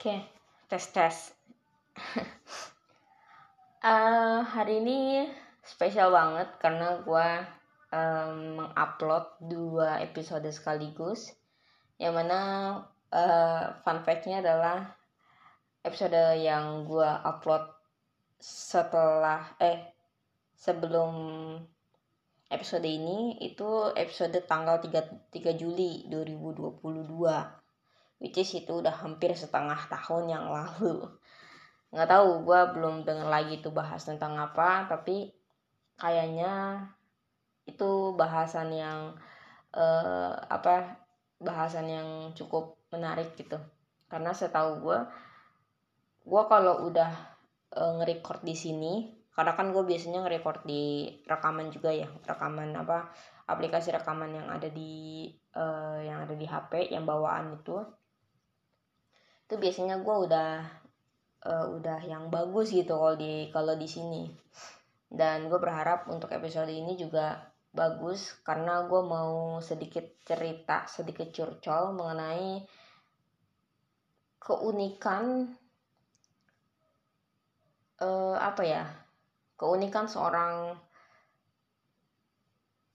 Oke, tes tes. uh, hari ini spesial banget karena gue um, mengupload dua episode sekaligus. Yang mana uh, fun fact-nya adalah episode yang gue upload setelah eh sebelum episode ini itu episode tanggal 3, 3 Juli 2022 which is itu udah hampir setengah tahun yang lalu. Nggak tahu gue belum denger lagi tuh bahas tentang apa tapi kayaknya itu bahasan yang uh, apa bahasan yang cukup menarik gitu. Karena setahu gue gue kalau udah uh, nge-record di sini karena kan gue biasanya nge-record di rekaman juga ya rekaman apa aplikasi rekaman yang ada di uh, yang ada di HP yang bawaan itu itu biasanya gue udah uh, udah yang bagus gitu kalau di kalau di sini. Dan gue berharap untuk episode ini juga bagus karena gue mau sedikit cerita sedikit curcol mengenai keunikan uh, apa ya keunikan seorang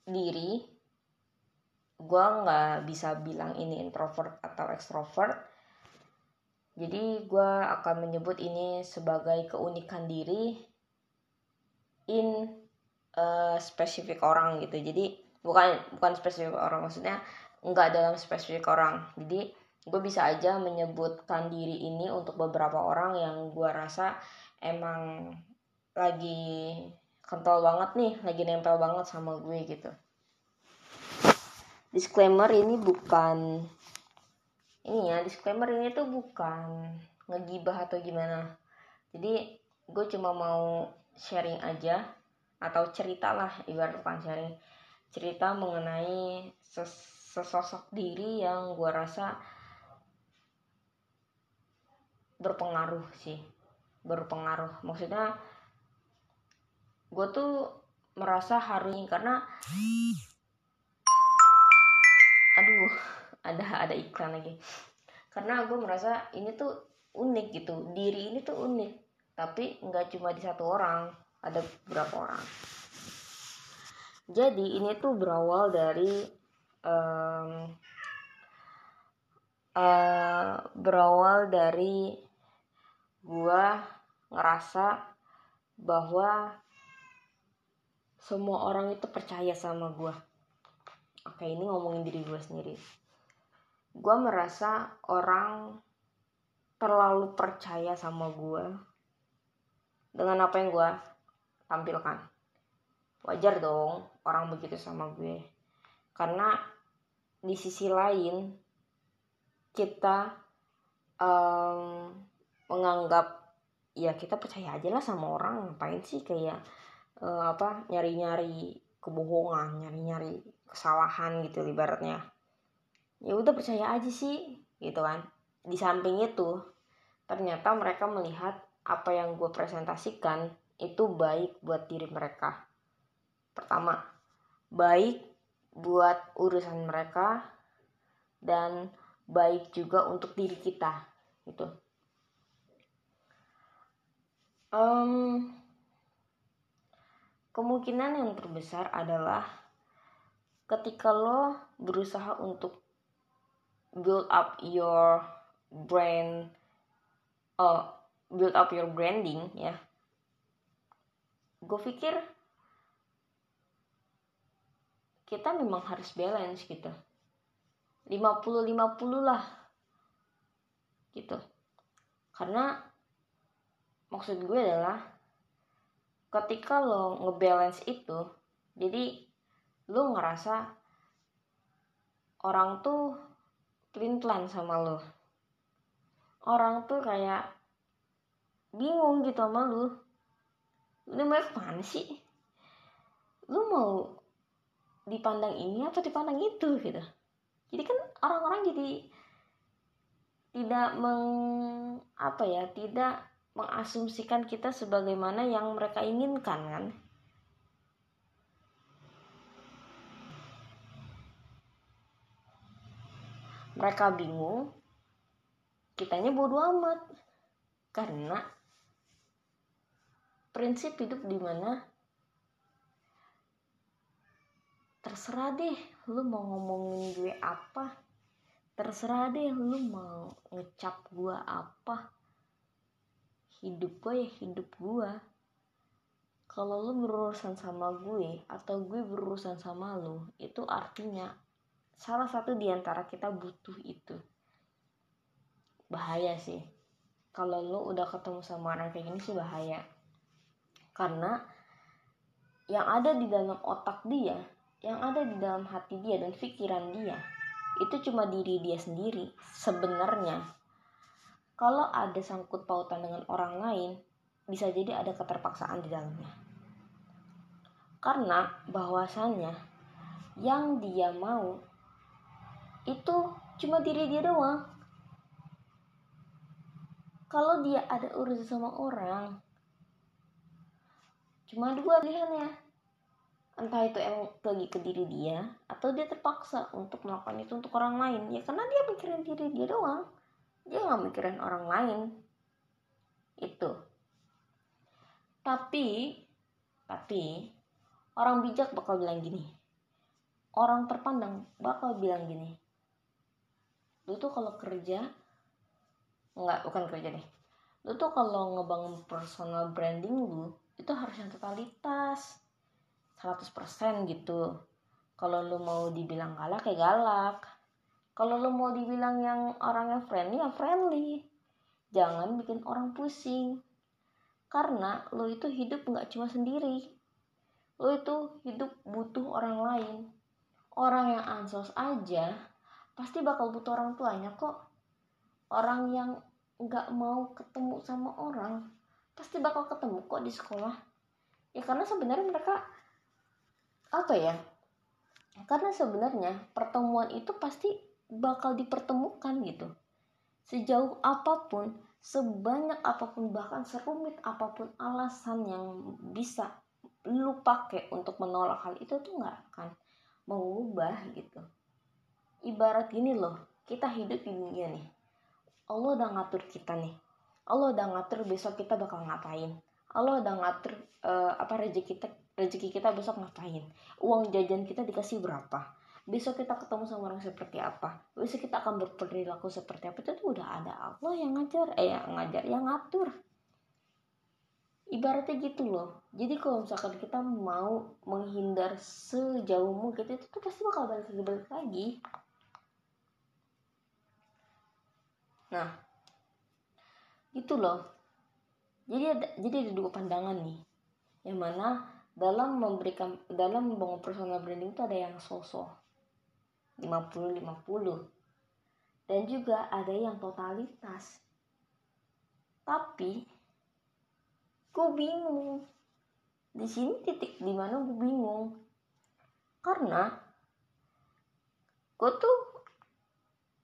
diri. Gue nggak bisa bilang ini introvert atau extrovert jadi gue akan menyebut ini sebagai keunikan diri in uh, spesifik orang gitu. Jadi bukan bukan spesifik orang maksudnya nggak dalam spesifik orang. Jadi gue bisa aja menyebutkan diri ini untuk beberapa orang yang gue rasa emang lagi kental banget nih, lagi nempel banget sama gue gitu. Disclaimer ini bukan ini ya disclaimer ini tuh bukan ngegibah atau gimana. Jadi gue cuma mau sharing aja atau cerita lah ibarat bukan sharing. Cerita mengenai ses sesosok diri yang gue rasa berpengaruh sih berpengaruh. Maksudnya gue tuh merasa hari karena ada ada iklan lagi. Karena aku merasa ini tuh unik gitu. Diri ini tuh unik. Tapi nggak cuma di satu orang ada beberapa orang. Jadi ini tuh berawal dari um, uh, berawal dari gua ngerasa bahwa semua orang itu percaya sama gua. Oke ini ngomongin diri gua sendiri gue merasa orang terlalu percaya sama gue dengan apa yang gue tampilkan. Wajar dong orang begitu sama gue. Karena di sisi lain kita um, menganggap ya kita percaya aja lah sama orang. Ngapain sih kayak uh, apa nyari-nyari kebohongan nyari-nyari kesalahan gitu ibaratnya ya udah percaya aja sih gitu kan. Di samping itu ternyata mereka melihat apa yang gue presentasikan itu baik buat diri mereka. Pertama baik buat urusan mereka dan baik juga untuk diri kita gitu. Um, kemungkinan yang terbesar adalah ketika lo berusaha untuk build up your brand uh, build up your branding ya. Gue pikir kita memang harus balance gitu. 50-50 lah. Gitu. Karena maksud gue adalah ketika lo ngebalance itu jadi lo ngerasa orang tuh pelin-pelan sama lo. Orang tuh kayak bingung gitu sama lu. Lu mau ke mana sih? Lu mau dipandang ini atau dipandang itu gitu. Jadi kan orang-orang jadi tidak meng apa ya tidak mengasumsikan kita sebagaimana yang mereka inginkan kan mereka bingung. Kitanya bodoh amat. Karena prinsip hidup di mana terserah deh lu mau ngomongin gue apa. Terserah deh lu mau ngecap gue apa. Hidup gue ya hidup gue kalau lu berurusan sama gue atau gue berurusan sama lu itu artinya salah satu di antara kita butuh itu. Bahaya sih. Kalau lu udah ketemu sama orang kayak gini sih bahaya. Karena yang ada di dalam otak dia yang ada di dalam hati dia dan pikiran dia itu cuma diri dia sendiri sebenarnya. Kalau ada sangkut pautan dengan orang lain bisa jadi ada keterpaksaan di dalamnya. Karena bahwasannya yang dia mau itu cuma diri dia doang. Kalau dia ada urusan sama orang cuma dua pilihannya. Entah itu emang lagi ke diri dia atau dia terpaksa untuk melakukan itu untuk orang lain. Ya karena dia mikirin diri dia doang. Dia nggak mikirin orang lain. Itu. Tapi tapi orang bijak bakal bilang gini. Orang terpandang bakal bilang gini lu tuh kalau kerja nggak bukan kerja deh. Lu tuh kalau ngebangun personal branding lu itu harus yang totalitas 100% gitu. Kalau lu mau dibilang galak kayak galak. Kalau lu mau dibilang yang orang yang friendly ya friendly. Jangan bikin orang pusing. Karena lu itu hidup nggak cuma sendiri. Lu itu hidup butuh orang lain. Orang yang ansos aja pasti bakal butuh orang tuanya kok. Orang yang nggak mau ketemu sama orang pasti bakal ketemu kok di sekolah. Ya karena sebenarnya mereka apa ya? Karena sebenarnya pertemuan itu pasti bakal dipertemukan gitu. Sejauh apa pun sebanyak apa pun bahkan serumit apa pun alasan yang bisa lu pakai untuk menolak hal itu tuh nggak akan mengubah gitu ibarat gini loh kita hidup di dunia nih. Allah udah ngatur kita nih. Allah udah ngatur besok kita bakal ngapain. Allah udah ngatur uh, apa rezeki kita rezeki kita besok ngapain. Uang jajan kita dikasih berapa. Besok kita ketemu sama orang seperti apa. Besok kita akan berperilaku seperti apa. Itu udah ada Allah yang ngajar eh yang ngajar yang ngatur. Ibaratnya gitu loh. Jadi kalau misalkan kita mau menghindar sejauh mungkin itu tuh pasti bakal balik balik lagi nah gitu loh. Jadi ada jadi ada dua pandangan nih. Yang mana dalam memberikan dalam membangun personal branding itu ada yang sosok 50 50 dan juga ada yang totalitas. Tapi gue bingung. Di sini titik di mana gue bingung. Karena gue tuh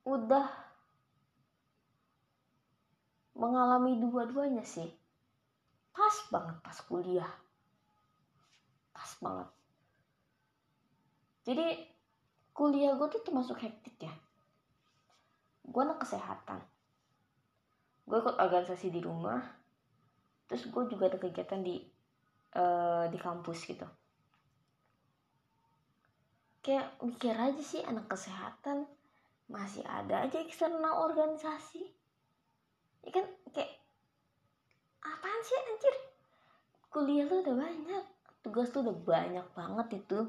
udah mengalami dua-duanya sih. Pas banget pas kuliah. Pas banget. Jadi kuliah gue tuh termasuk hektik ya. Gue anak kesehatan. Gue ikut organisasi di rumah. Terus gue juga ada kegiatan di uh, di kampus gitu. Kayak mikir aja sih anak kesehatan. Masih ada aja eksternal organisasi ya kan kayak apaan sih anjir? Kuliah tuh udah banyak tugas tuh udah banyak banget itu.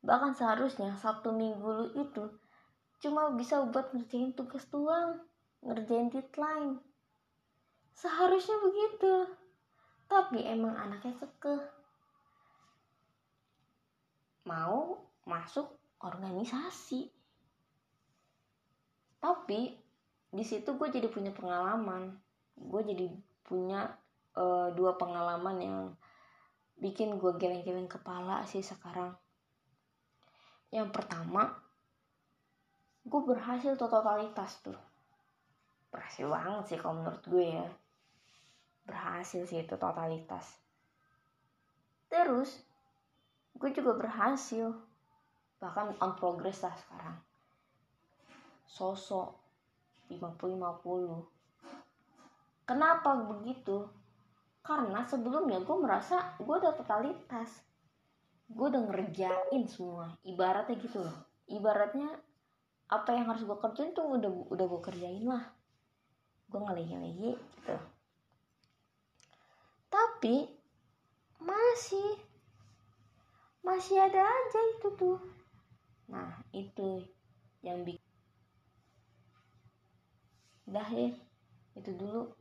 Bahkan seharusnya sabtu minggu lu itu cuma bisa buat ngerjain tugas doang ngerjain deadline. Seharusnya begitu. Tapi emang anaknya kekeh mau masuk organisasi. Tapi di situ gue jadi punya pengalaman. Gue jadi punya uh, dua pengalaman yang bikin gue geleng-geleng kepala sih sekarang. Yang pertama gue berhasil totalitas tuh. Berhasil banget sih kalau menurut gue ya. Berhasil sih itu totalitas. Terus gue juga berhasil. Bahkan on progress lah sekarang. Sosok 50-50 kenapa begitu? Karena sebelumnya gue merasa gue udah totalitas. Gue udah ngerjain semua ibaratnya gitu loh. Ibaratnya apa yang harus gue kerjain tuh udah udah gue kerjain lah. Gue ngelehi-lehi gitu. Tapi masih masih ada aja itu tuh. Nah itu yang bikin dah ya itu dulu